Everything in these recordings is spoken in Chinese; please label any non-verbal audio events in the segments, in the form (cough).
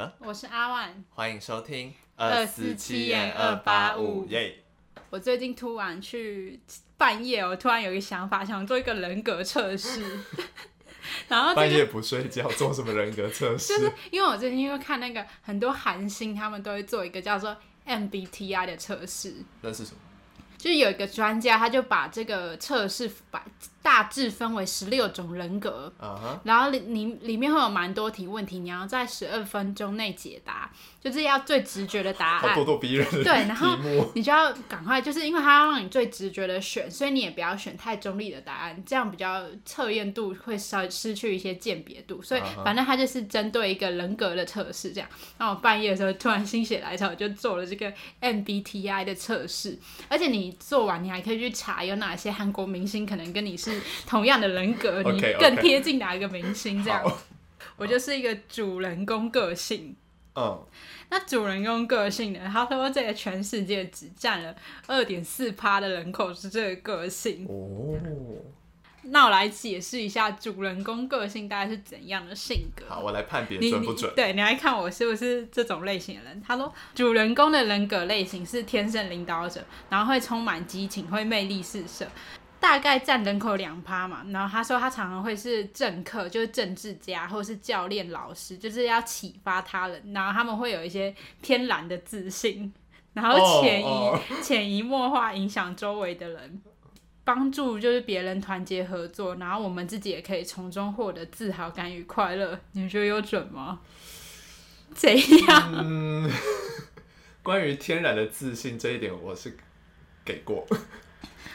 德，我是阿万。欢迎收听247 285耶！我最近突然去半夜，我突然有一个想法，想做一个人格测试。(laughs) 然后、这个、半夜不睡觉做什么人格测试？就是因为我最近因为看那个很多韩星，他们都会做一个叫做 MBTI 的测试。那是什么？就是有一个专家，他就把这个测试把大致分为十六种人格，然后里里里面会有蛮多题问题，你要在十二分钟内解答，就是要最直觉的答案咄。咄逼人对然后。你就要赶快，就是因为他要让你最直觉的选，所以你也不要选太中立的答案，这样比较测验度会稍失去一些鉴别度。所以反正他就是针对一个人格的测试这样。那我半夜的时候突然心血来潮，我就做了这个 MBTI 的测试，而且你做完你还可以去查有哪些韩国明星可能跟你是同样的人格，你更贴近哪一个明星这样。好，我就是一个主人公个性。嗯，那主人公个性呢？他说这个全世界只占了二点四趴的人口是这个个性。哦，那我来解释一下主人公个性大概是怎样的性格。好，我来判别你准不准你？对你来看我是不是这种类型的人？他说主人公的人格类型是天生领导者，然后会充满激情，会魅力四射。大概占人口两趴嘛，然后他说他常常会是政客，就是政治家或是教练、老师，就是要启发他人，然后他们会有一些天然的自信，然后潜移、哦潜移默化影响周围的人，帮助就是别人团结合作，然后我们自己也可以从中获得自豪感与快乐。你觉得有准吗？怎样？嗯，(laughs) 关于天然的自信这一点，我是给过。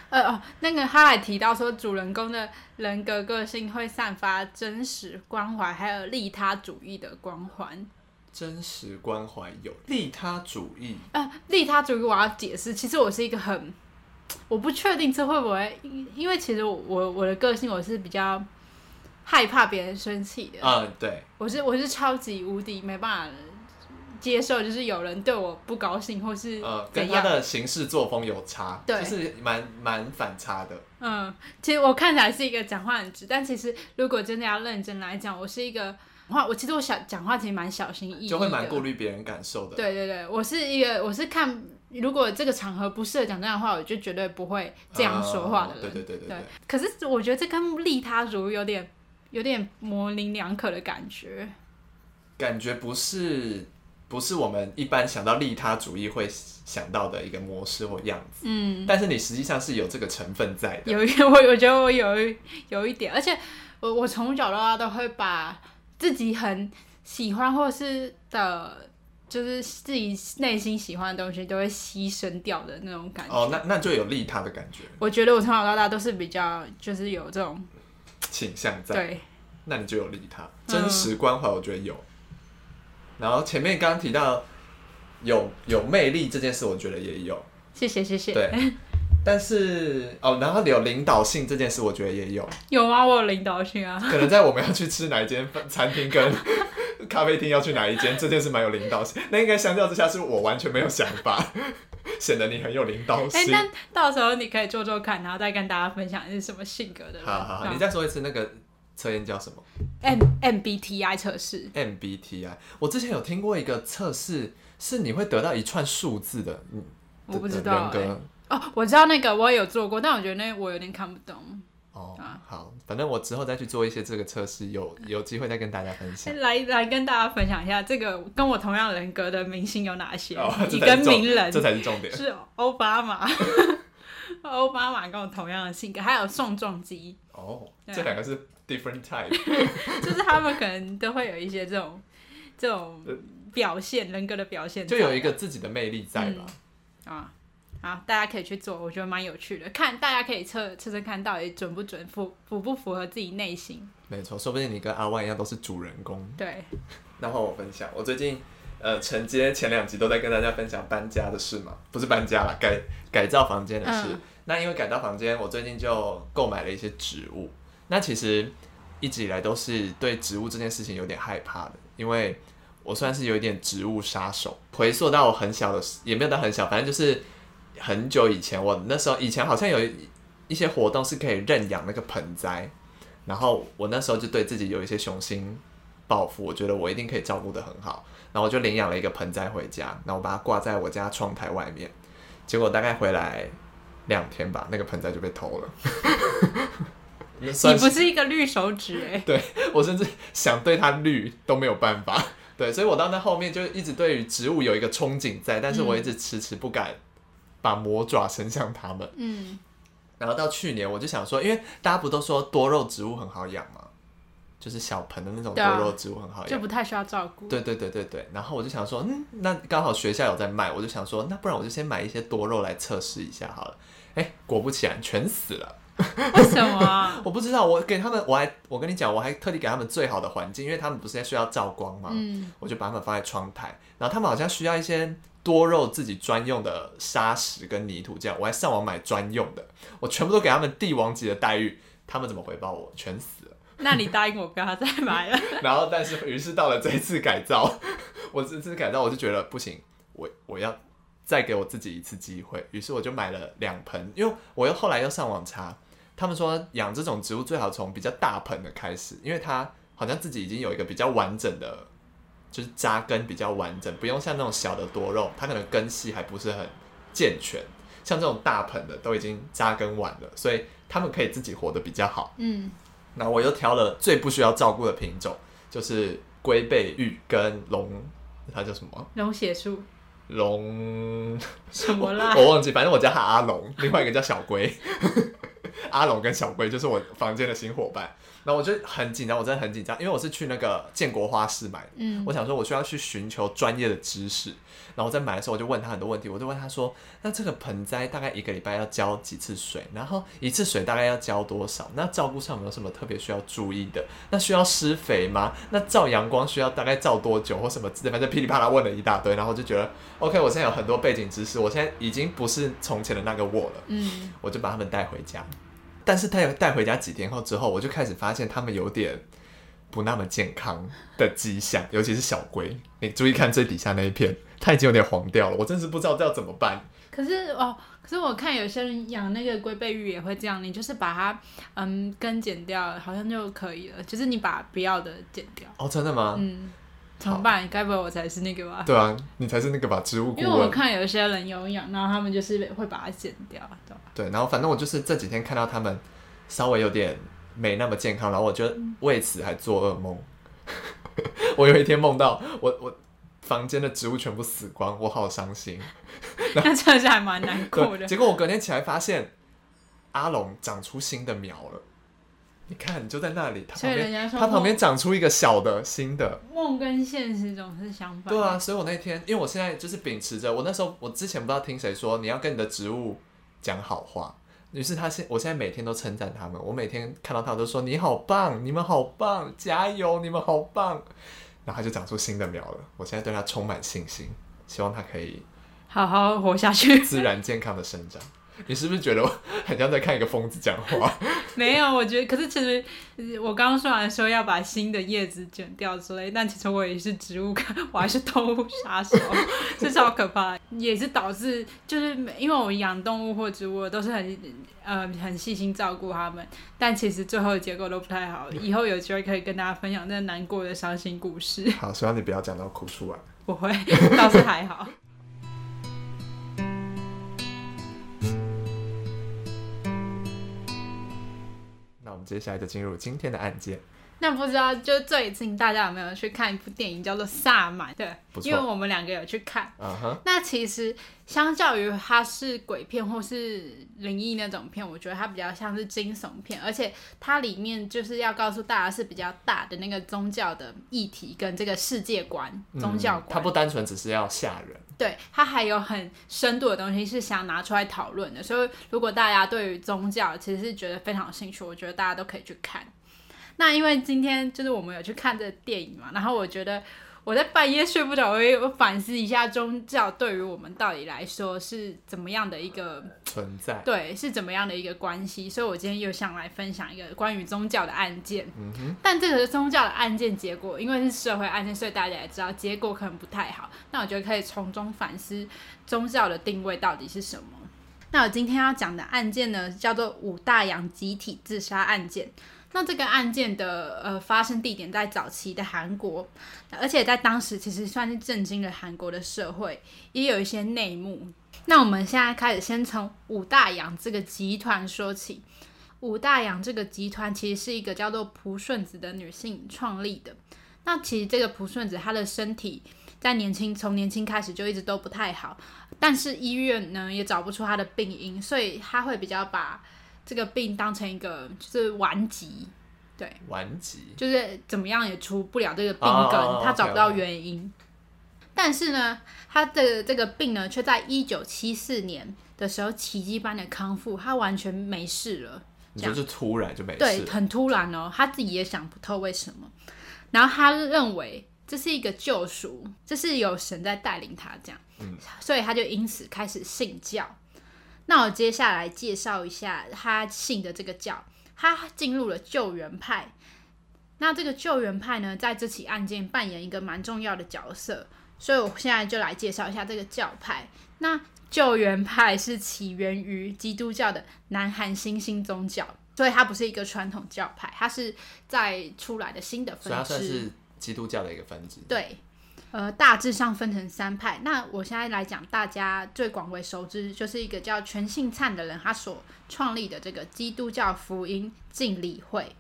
呃哦，那个他还提到说，主人公的人格个性会散发真实关怀，还有利他主义的光环。真实关怀有利他主义，呃，利他主义我要解释，其实我是一个很，我不确定这会不会，因因为其实我我我的个性我是比较害怕别人生气的，嗯，对，我是我是超级无敌没办法接受，就是有人对我不高兴或是呃，跟他的行事作风有差，对就是蛮蛮反差的。嗯，其实我看起来是一个讲话很直，但其实如果真的要认真来讲，我是一个话，我其实我小讲话其实蛮小心翼翼，就会蛮顾虑别人感受的。对对对，我是一个，我是看如果这个场合不适合讲这样的话，我就绝对不会这样说话的人。啊对对对对对可是我觉得这跟利他如有点有点模棱两可的感觉。感觉不是不是我们一般想到利他主义会想到的一个模式或样子，嗯，但是你实际上是有这个成分在的。有 (laughs) 一我我觉得我有一有一点，而且我我从小到大都会把自己很喜欢或是的。就是自己内心喜欢的东西都会牺牲掉的那种感觉。哦，那那就有利他的感觉我觉得我从小到大都是比较，就是有这种倾向在，对，那你就有利他。真实关怀，我觉得有。然后前面刚刚提到有有魅力这件事，我觉得也有。谢谢谢谢。对，但是哦，然后有领导性这件事，我觉得也有。有吗？我有领导性啊。可能在我们要去吃哪一间餐厅跟 (laughs) 咖啡厅要去哪一间，这件事蛮有领导性。那应该相较之下，是我完全没有想法，(laughs) 显得你很有领导哎、性。那到时候你可以做做看，然后再跟大家分享你是什么性格的人。好好好，你再说一次那个测验叫什么 M MBTI 测试。？MBTI。我之前有听过一个测试，是你会得到一串数字的，嗯，我不知道的人格。哦，我知道那个我也有做过，但我觉得那我有点看不懂。哦啊，好，反正我之后再去做一些这个测试，有有机会再跟大家分享。(laughs) 来来跟大家分享一下，这个跟我同样人格的明星有哪些？哦，几个这才是重名人这才是重点。是奥巴马，(laughs) 奥巴马跟我同样的性格，还有宋仲基，哦，这两个是 different type。(laughs) 就是他们可能都会有一些这种这种表现，人格的表现就有一个自己的魅力在吧？啊。好，大家可以去做，我觉得蛮有趣的。看大家可以测测测看到底准不准，符符不符合自己内心。没错，说不定你跟阿万一样都是主人公。对，那换我分享，我最近呃承接前两集都在跟大家分享搬家的事嘛，不是搬家了，改改造房间的事。嗯那因为改造房间，我最近就购买了一些植物。那其实一直以来都是对植物这件事情有点害怕的，因为我算是有一点植物杀手。回溯到我很小的时，也没有到很小，反正就是很久以前，我那时候以前好像有一一些活动是可以认养那个盆栽，然后我那时候就对自己有一些雄心抱负，我觉得我一定可以照顾得很好。然后我就领养了一个盆栽回家，然后我把它挂在我家窗台外面。结果大概回来两天吧，那个盆栽就被偷了。(laughs) 你不是一个绿手指哎、(laughs) 对我甚至想对它绿都没有办法。对，所以我到那后面就一直对于植物有一个憧憬在，但是我一直迟迟不敢把魔爪伸向它们。嗯，然后到去年我就想说，因为大家不都说多肉植物很好养吗？就是小盆的那种多肉植物很好养。就不太需要照顾。对对对对对，然后我就想说，嗯，那刚好学校有在卖，我就想说，那不然我就先买一些多肉来测试一下好了。哎，果不其然，全死了。(laughs) 为什么啊？(laughs) 我不知道，我给他们，我还我跟你讲，我还特地给他们最好的环境，因为他们不是需要照光嘛，嗯，我就把他们放在窗台，然后他们好像需要一些多肉自己专用的沙石跟泥土，这样我还上网买专用的，我全部都给他们帝王级的待遇，他们怎么回报我？全死了。那你答应我不要再买了。(laughs) 然后，但是于是到了这一次改造，我这次改造我就觉得不行，我我要再给我自己一次机会，于是我就买了两盆，因为我又后来又上网查，他们说养这种植物最好从比较大盆的开始，因为它好像自己已经有一个比较完整的，就是扎根比较完整，不用像那种小的多肉，它可能根系还不是很健全，像这种大盆的都已经扎根完了，所以它们可以自己活得比较好。嗯，那我又挑了最不需要照顾的品种，就是龟背玉跟龙，它叫什么？龙血树龙，什么啦？我忘记，反正我叫它阿龙，另外一个叫小龟。(laughs) 阿龙跟小龟就是我房间的新伙伴。那我就很紧张，我真的很紧张，因为我是去那个建国花市买的。嗯，我想说，我需要去寻求专业的知识。然后我在买的时候，我就问他很多问题。我就问他说：“那这个盆栽大概一个礼拜要浇几次水？然后一次水大概要浇多少？那照顾上有没有什么特别需要注意的？那需要施肥吗？那照阳光需要大概照多久或什么之类？反正噼里啪啦问了一大堆。然后我就觉得，OK，我现在有很多背景知识，我现在已经不是从前的那个我了。嗯，我就把他们带回家。但是带带回家几天后之后，我就开始发现它们有点不那么健康的迹象，尤其是小龟。你注意看最底下那一片，它已经有点黄掉了。我真是不知道这要怎么办。可是哦，可是我看有些人养那个龟背玉也会这样，你就是把它嗯根剪掉，好像就可以了。就是你把不要的剪掉。哦，真的吗？嗯，怎么办？该不会我才是那个吧？对啊，你才是那个把植物顾因为我。看有些人有养，然后他们就是会把它剪掉，对吧？对，然后反正我就是这几天看到他们稍微有点没那么健康，然后我就为此还做噩梦。(laughs) 我有一天梦到我我房间的植物全部死光，我好伤心。(laughs) 那真的是还蛮难过，的。结果我隔天起来发现阿龙长出新的苗了。你看，你就在那里，它所以旁边，人家说它旁边长出一个小的新的。梦跟现实总是相反。对啊，，所以我那天，因为我现在就是秉持着，我那时候我之前不知道听谁说你要跟你的植物讲好话，于是他现我现在每天都称赞他们，我每天看到他都说你好棒，你们好棒，加油，你们好棒。然后他就长出新的苗了，我现在对他充满信心，希望他可以好好活下去。自然健康的生长。你是不是觉得我很像在看一个疯子讲话？(laughs) 没有，我觉得，可是其实呃我刚刚说完说要把新的叶子剪掉之类，但其实我也是植物，(laughs) 我还是动物杀手，(laughs) 这超可怕，也是导致就是因为我养动物或植物都是很呃很细心照顾它们，但其实最后的结果都不太好。以后有机会可以跟大家分享那难过的伤心故事，好，希望你不要讲到哭出来。不会，倒是还好。接下来就进入今天的案件。那不知道就最近大家有没有去看一部电影叫做《萨满》？对因为我们两个有去看。嗯哼，那其实相较于它是鬼片或是灵异那种片，我觉得它比较像是惊悚片，而且它里面就是要告诉大家是比较大的那个宗教的议题跟这个世界观、宗教它不单纯只是要吓人。对，它还有很深度的东西是想拿出来讨论的。所以如果大家对于宗教其实是觉得非常有兴趣，我觉得大家都可以去看。那因为今天就是我们有去看这个电影嘛，然后我觉得我在半夜睡不着，我也我反思一下宗教对于我们到底来说是怎么样的一个存在。对，是怎么样的一个关系？所以我今天又想来分享一个关于宗教的案件。嗯哼，但这个宗教的案件结果，因为是社会案件，所以大家也知道结果可能不太好。那我觉得可以从中反思宗教的定位到底是什么。那我今天要讲的案件呢，叫做五大洋集体自杀案件。那这个案件的呃发生地点在早期的韩国，而且在当时其实算是震惊了韩国的社会，也有一些内幕。那我们现在开始先从五大洋这个集团说起。五大洋这个集团其实是一个叫做朴顺子的女性创立的。那其实这个朴顺子她的身体在年轻从年轻开始就一直都不太好，但是医院呢也找不出她的病因，所以她会比较把这个病当成一个就是顽疾，对，顽疾就是怎么样也除不了这个病根，哦他找不到原因。但是呢，他的这个病呢，却在一九七四年的时候奇迹般的康复，他完全没事了。你说就突然就没事对，很突然哦，他自己也想不透为什么。然后他认为这是一个救赎，这是有神在带领他这样，所以他就因此开始信教。那我接下来介绍一下他信的这个教，他进入了救援派。那这个救援派呢，在这起案件扮演一个蛮重要的角色，所以我现在就来介绍一下这个教派。那救援派是起源于基督教的南韩新兴宗教，所以它不是一个传统教派，它是在出来的新的所以它分支。算是基督教的一个分支。对，呃，大致上分成三派。那我现在来讲，大家最广为熟知，就是一个叫全信灿的人，他所创立的这个基督教福音敬礼会。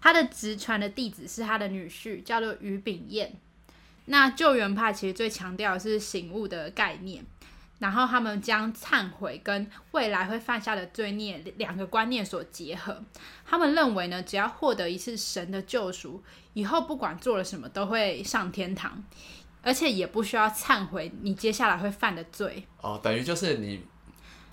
他的直传的弟子是他的女婿，叫做于炳彦。那救援派其实最强调的是醒悟的概念，然后他们将忏悔跟未来会犯下的罪孽两个观念所结合。他们认为呢，只要获得一次神的救赎，以后不管做了什么都会上天堂，而且也不需要忏悔你接下来会犯的罪。哦，等于就是你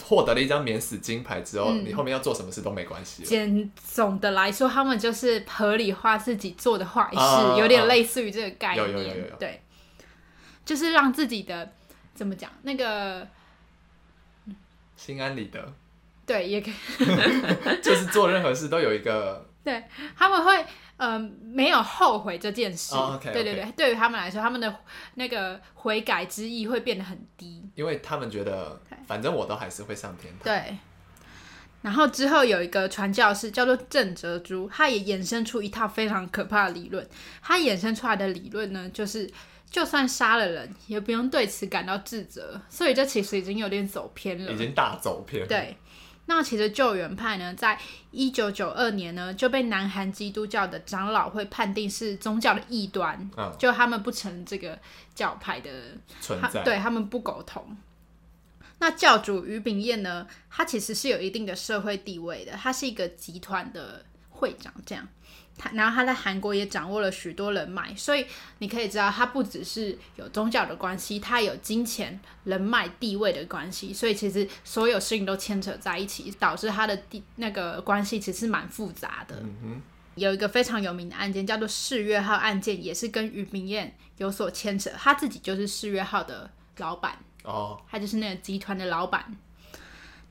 获得了一张免死金牌之后，嗯你后面要做什么事都没关系了。简总的来说，他们就是合理化自己做的坏事，啊有点类似于这个概念。有有有有有对，就是让自己的怎么讲，那个心安理得，对，也可以，(laughs) 就是做任何事都有一个对他们会呃没有后悔这件事。哦，OK，对对对，对于他们来说，他们的那个悔改之意会变得很低。因为他们觉得反正我都还是会上天堂。对。然后之后有一个传教士叫做郑哲洙，他也衍生出一套非常可怕的理论。他衍生出来的理论呢，就是就算杀了人，也不用对此感到自责。所以这其实已经有点走偏了。已经大走偏。，对，那其实救援派呢，在一九九二年呢，就被南韩基督教的长老会判定是宗教的异端，嗯，就他们不承认这个教派的他存在。对他们不苟同。那教主于炳彦呢，他其实是有一定的社会地位的，他是一个集团的会长，这样。他然后他在韩国也掌握了许多人脉，所以你可以知道，他不只是有宗教的关系，他有金钱、人脉、地位的关系，所以其实所有事情都牵扯在一起，导致他的地那个关系其实蛮复杂的。嗯，有一个非常有名的案件叫做世越号案件，也是跟于明艳有所牵扯，他自己就是世越号的老板。哦，他就是那个集团的老板。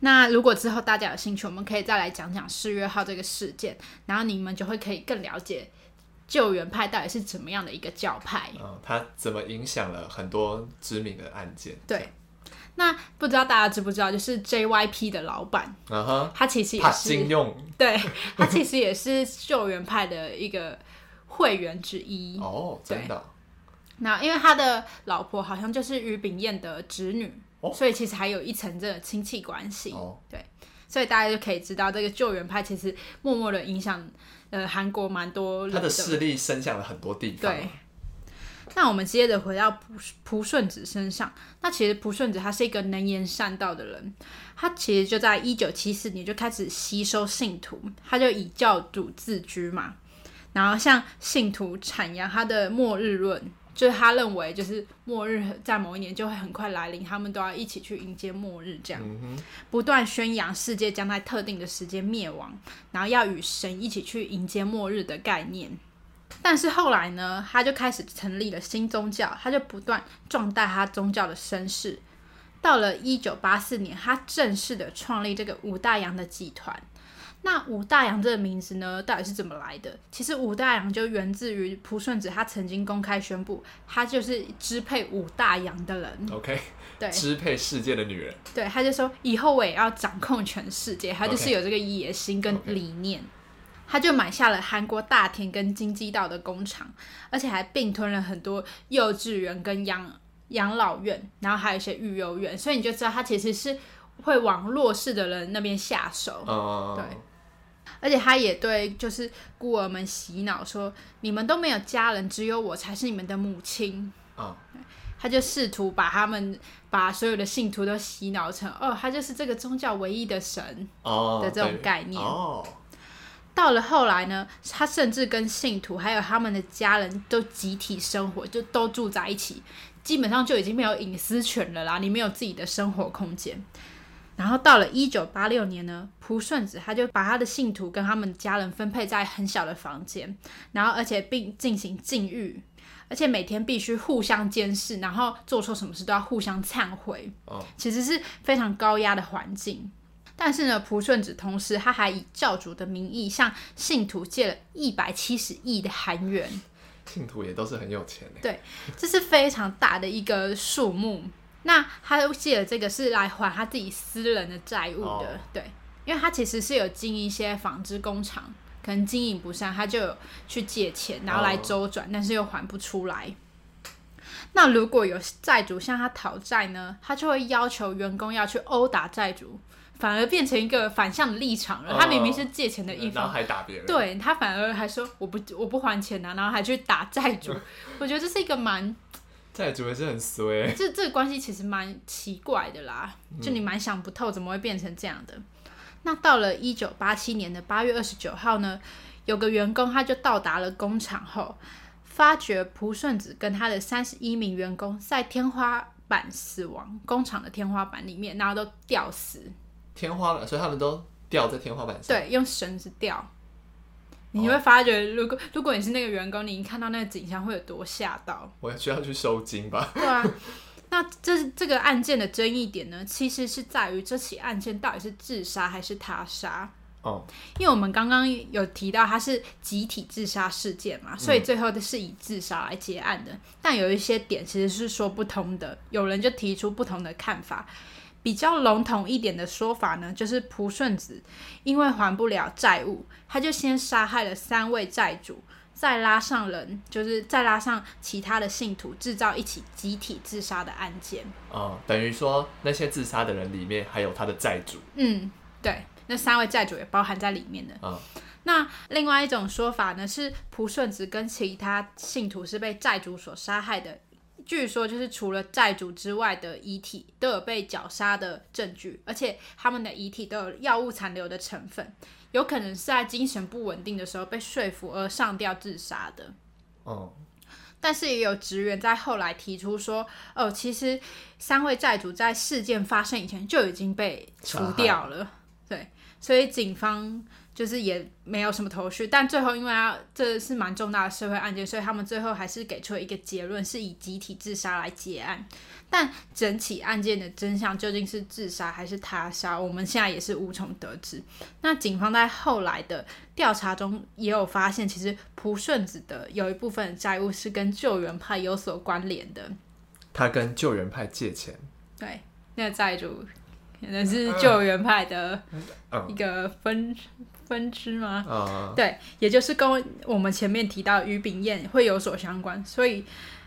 那如果之后大家有兴趣，我们可以再来讲讲四月号这个事件，然后你们就会可以更了解救援派到底是怎么样的一个教派。嗯，他怎么影响了很多知名的案件？对，那不知道大家知不知道，就是 JYP 的老板，嗯哼，他其实也是金用对他其实也是救援派的一个会员之一。哦，真的那因为他的老婆好像就是于炳彦的侄女，哦。所以其实还有一层这个亲戚关系。哦，所以大家就可以知道，这个救援派其实默默的影响呃韩国蛮多人他的势力伸向了很多地方。对，那我们接着回到朴朴顺子身上，那其实蒲顺子他是一个能言善道的人，他其实就在一九七四年就开始吸收信徒，他就以教主自居嘛，然后向信徒阐扬他的末日论。就是他认为，就是末日在某一年就会很快来临，他们都要一起去迎接末日，这样。不断宣扬世界将在特定的时间灭亡，然后要与神一起去迎接末日的概念。但是后来呢，他就开始成立了新宗教，他就不断壮大他宗教的声势。到了一九八四年，他正式的创立这个五大洋的集团。那武大洋这个名字呢，到底是怎么来的？其实武大洋就源自于朴顺子，他曾经公开宣布，他就是支配武大洋的人。，OK，对，支配世界的女人。对，他就说以后我也要掌控全世界，他就是有这个野心跟理念。他就买下了韩国大田跟京畿道的工厂，而且还并吞了很多幼稚园跟养养老院，然后还有一些育幼院，所以你就知道他其实是会往弱势的人那边下手。哦，对而且他也对就是孤儿们洗脑说，你们都没有家人，只有我才是你们的母亲。嗯，他就试图把他们把所有的信徒都洗脑成，哦，他就是这个宗教唯一的神。哦的这种概念哦，到了后来呢，他甚至跟信徒还有他们的家人都集体生活，就都住在一起，基本上就已经没有隐私权了啦，你没有自己的生活空间。然后到了一九八六年呢，蒲顺子他就把他的信徒跟他们家人分配在很小的房间，然后而且并进行禁欲，而且每天必须互相监视，然后做错什么事都要互相忏悔。哦，其实是非常高压的环境。但是呢，蒲顺子同时他还以教主的名义向信徒借了一百七十亿的韩元，信徒也都是很有钱的。对这是非常大的一个数目。那他借了这个是来还他自己私人的债务的，哦对，因为他其实是有经营一些纺织工厂，可能经营不善，他就有去借钱，然后来哦周转，但是又还不出来。那如果有债主向他讨债呢，他就会要求员工要去殴打债主，反而变成一个反向的立场了。哦他明明是借钱的一然后方，还打别人。，对他反而还说我不我不还钱啊，然后还去打债主。(laughs) 我觉得这是一个蛮债主也是很衰。这这个关系其实蛮奇怪的啦，就你蛮想不透怎么会变成这样的。那到了一九八七年的八月二十九号呢，有个员工他就到达了工厂后，发觉蒲顺子跟他的三十一名员工在天花板死亡，工厂的天花板里面，然后都吊死，天花板，所以他们都吊在天花板上。对，用绳子吊。你会发觉，如果如果你是那个员工，你一看到那个景象会有多吓到。我需要去收金吧？对啊，那这这个案件的争议点呢，其实是在于这起案件到底是自杀还是他杀。哦，因为我们刚刚有提到它是集体自杀事件嘛，所以最后是以自杀来结案的。但有一些点其实是说不通的，有人就提出不同的看法。比较笼统一点的说法呢，就是蒲顺子因为还不了债务，他就先杀害了三位债主，再拉上人，就是再拉上其他的信徒，制造一起集体自杀的案件。哦，等于说那些自杀的人里面还有他的债主。嗯，对，那三位债主也包含在里面的。嗯那另外一种说法呢，是蒲顺子跟其他信徒是被债主所杀害的。据说就是除了债主之外的遗体都有被绞杀的证据，而且他们的遗体都有药物残留的成分，有可能是在精神不稳定的时候被说服而上吊自杀的。哦，但是也有职员在后来提出说，哦，其实三位债主在事件发生以前就已经被除掉了，对，所以警方就是也没有什么头绪。但最后因为啊这是蛮重大的社会案件，所以他们最后还是给出了一个结论，是以集体自杀来结案。但整起案件的真相究竟是自杀还是他杀，我们现在也是无从得知。那警方在后来的调查中也有发现，其实蒲顺子的有一部分债务是跟救援派有所关联的。他跟救援派借钱。对，那个债主可能是救援派的嗯一个分、分支吗？啊、对，也就是跟我们前面提到于炳彦会有所相关，所以。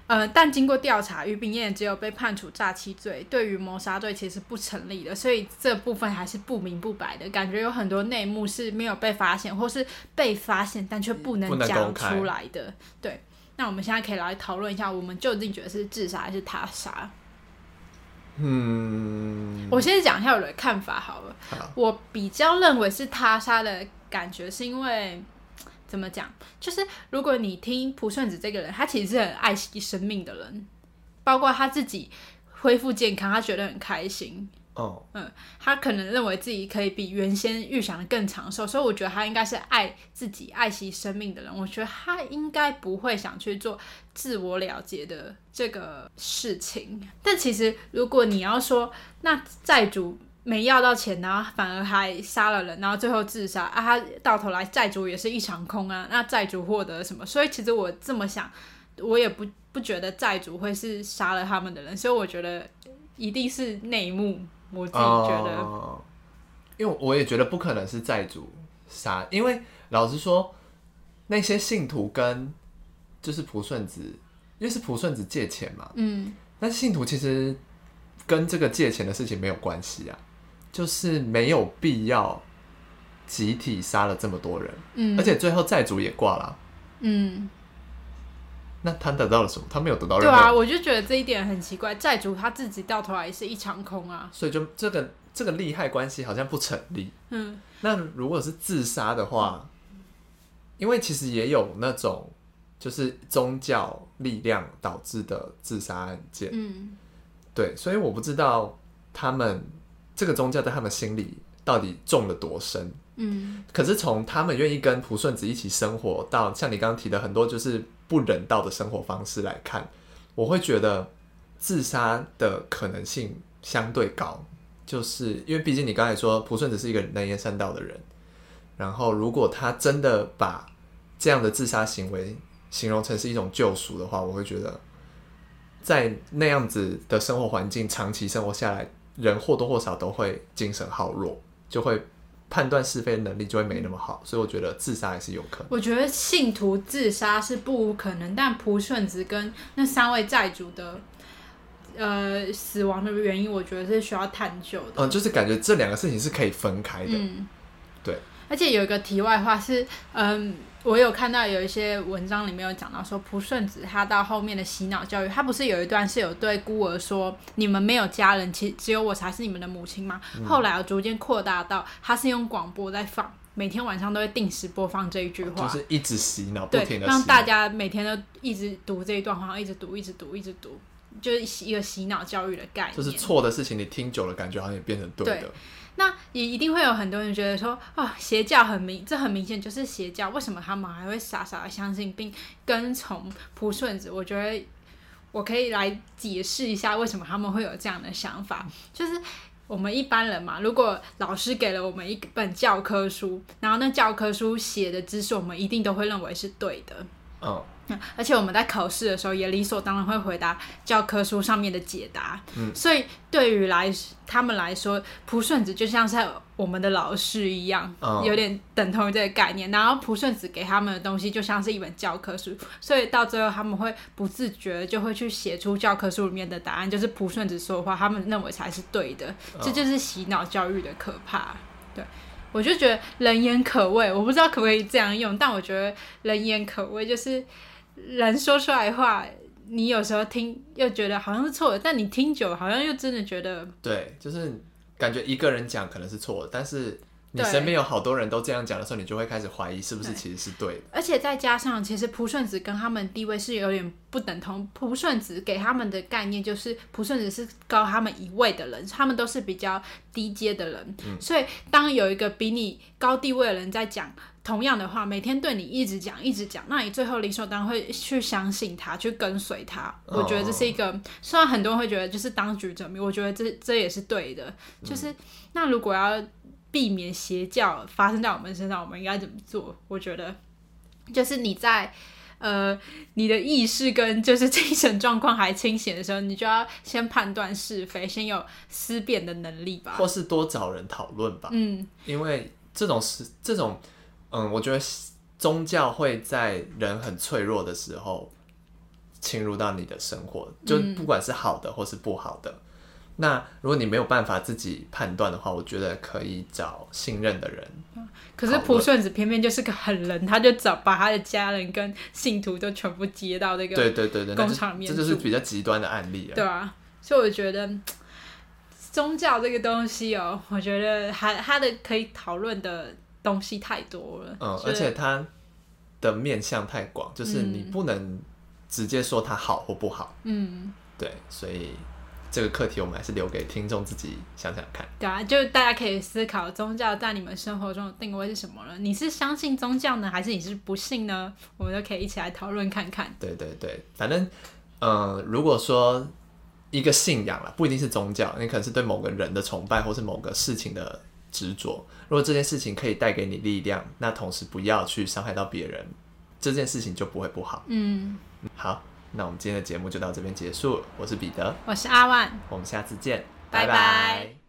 呃，但经过调查，于炳彦只有被判处诈欺罪，对于谋杀罪其实不成立的，所以这部分还是不明不白的，感觉有很多内幕是没有被发现，或是被发现但却不不能讲出来的。对，那我们现在可以来讨论一下，我们究竟觉得是自杀还是他杀？嗯，我先讲一下我的看法好了。好我比较认为是他杀的感觉，是因为怎么讲？就是如果你听蒲顺子这个人，他其实是很爱惜生命的人，包括他自己恢复健康，他觉得很开心。哦，他可能认为自己可以比原先预想的更长寿，所以我觉得他应该是爱自己、爱惜生命的人。我觉得他应该不会想去做自我了结的这个事情。但其实，如果你要说，那债主没要到钱，然后反而还杀了人，然后最后自杀啊，他到头来债主也是一场空啊，那债主获得了什么？所以其实我这么想，我也不不觉得债主会是杀了他们的人，所以我觉得一定是内幕。我自己觉得，哦因为我也觉得不可能是债主杀，因为老实说，那些信徒跟就是蒲顺子，因为是蒲顺子借钱嘛，嗯，但信徒其实跟这个借钱的事情没有关系啊，就是没有必要集体杀了这么多人，嗯。而且最后债主也挂了啊，嗯，那他得到了什么？他没有得到任何，对啊，我就觉得这一点很奇怪，债主他自己到头来是一场空啊。所以就这个这个利害关系好像不成立。嗯那如果是自杀的话，因为其实也有那种就是宗教力量导致的自杀案件，嗯对，所以我不知道他们这个宗教在他们心里到底种了多深。嗯可是从他们愿意跟蒲顺子一起生活，到像你刚刚提的很多就是不人道的生活方式来看，我会觉得自杀的可能性相对高，就是因为毕竟你刚才说蒲顺子是一个能言善道的人，然后如果他真的把这样的自杀行为形容成是一种救赎的话，我会觉得在那样子的生活环境长期生活下来，人或多或少都会精神耗弱，就会判断是非的能力就会没那么好，所以我觉得自杀还是有可能。我觉得信徒自杀是不可能，但蒲顺子跟那三位债主的呃死亡的原因，我觉得是需要探究的。嗯，就是感觉这两个事情是可以分开的。嗯，对。而且有一个题外话是，嗯，我有看到有一些文章里面有讲到说，蒲顺子他到后面的洗脑教育，他不是有一段是有对孤儿说，你们没有家人，其实只有我才是你们的母亲吗？嗯后来有逐渐扩大到，他是用广播在放，每天晚上都会定时播放这一句话。就是一直洗脑，不对停，的让。大家每天都一直读这一段话，一直读，一直读，一直读，就是一个洗脑教育的概念。就是错的事情，你听久了，感觉好像也变成对的。那也一定会有很多人觉得说，啊、邪教很明，这很明显就是邪教，为什么他们还会傻傻的相信并跟从蒲顺子？我觉得我可以来解释一下为什么他们会有这样的想法，就是。我们一般人嘛，如果老师给了我们一本教科书，然后那教科书写的知识，我们一定都会认为是对的。嗯，嗯 (laughs) 而且我们在考试的时候也理所当然会回答教科书上面的解答，嗯所以对于来他们来说，蒲顺子就像是我们的老师一样，嗯有点等同于这个概念。然后蒲顺子给他们的东西就像是一本教科书，所以到最后他们会不自觉就会去写出教科书里面的答案，就是蒲顺子说的话，他们认为才是对的，这就是洗脑教育的可怕。对。我就觉得人言可畏，我不知道可不可以这样用，但我觉得人言可畏就是人说出来话，你有时候听又觉得好像是错的，但你听久好像又真的觉得，对，就是感觉一个人讲可能是错的，但是你对身边有好多人都这样讲的时候，你就会开始怀疑是不是其实是对的。而且再加上其实蒲顺子跟他们地位是有点不等同，蒲顺子给他们的概念就是蒲顺子是高他们一位的人，他们都是比较低阶的人，所以当有一个比你高地位的人在讲。同样的话，每天对你一直讲，一直讲，那你最后理所当然会去相信他，去跟随他。我觉得这是一个，虽然很多人会觉得就是当局者迷，我觉得这这也是对的。就是、那如果要避免邪教发生在我们身上，我们应该怎么做？我觉得就是你在呃你的意识跟就是精神状况还清醒的时候，你就要先判断是非，先有思辨的能力吧。或是多找人讨论吧，嗯，因为这种是这种，嗯，我觉得宗教会在人很脆弱的时候侵入到你的生活，就嗯不管是好的或是不好的。那如果你没有办法自己判断的话，我觉得可以找信任的人。可是蒲顺子偏偏就是个狠人，他就找把他的家人跟信徒都全部接到这个对对对对，工厂面这就是比较极端的案例了。对啊，所以我觉得宗教这个东西哦，我觉得还它的可以讨论的东西太多了。嗯，而且它的面向太广，就是你嗯不能直接说它好或不好。嗯，对，所以这个课题我们还是留给听众自己想想看。对啊，就大家可以思考宗教在你们生活中的定位是什么了？你是相信宗教呢，还是你是不信呢？我们都可以一起来讨论看看。对对对，反正，呃，如果说一个信仰了，不一定是宗教，你可能是对某个人的崇拜，或是某个事情的执着。如果这件事情可以带给你力量，那同时不要去伤害到别人，这件事情就不会不好。嗯，好，那我们今天的节目就到这边结束了。我是彼得，我是阿万。我们下次见，拜拜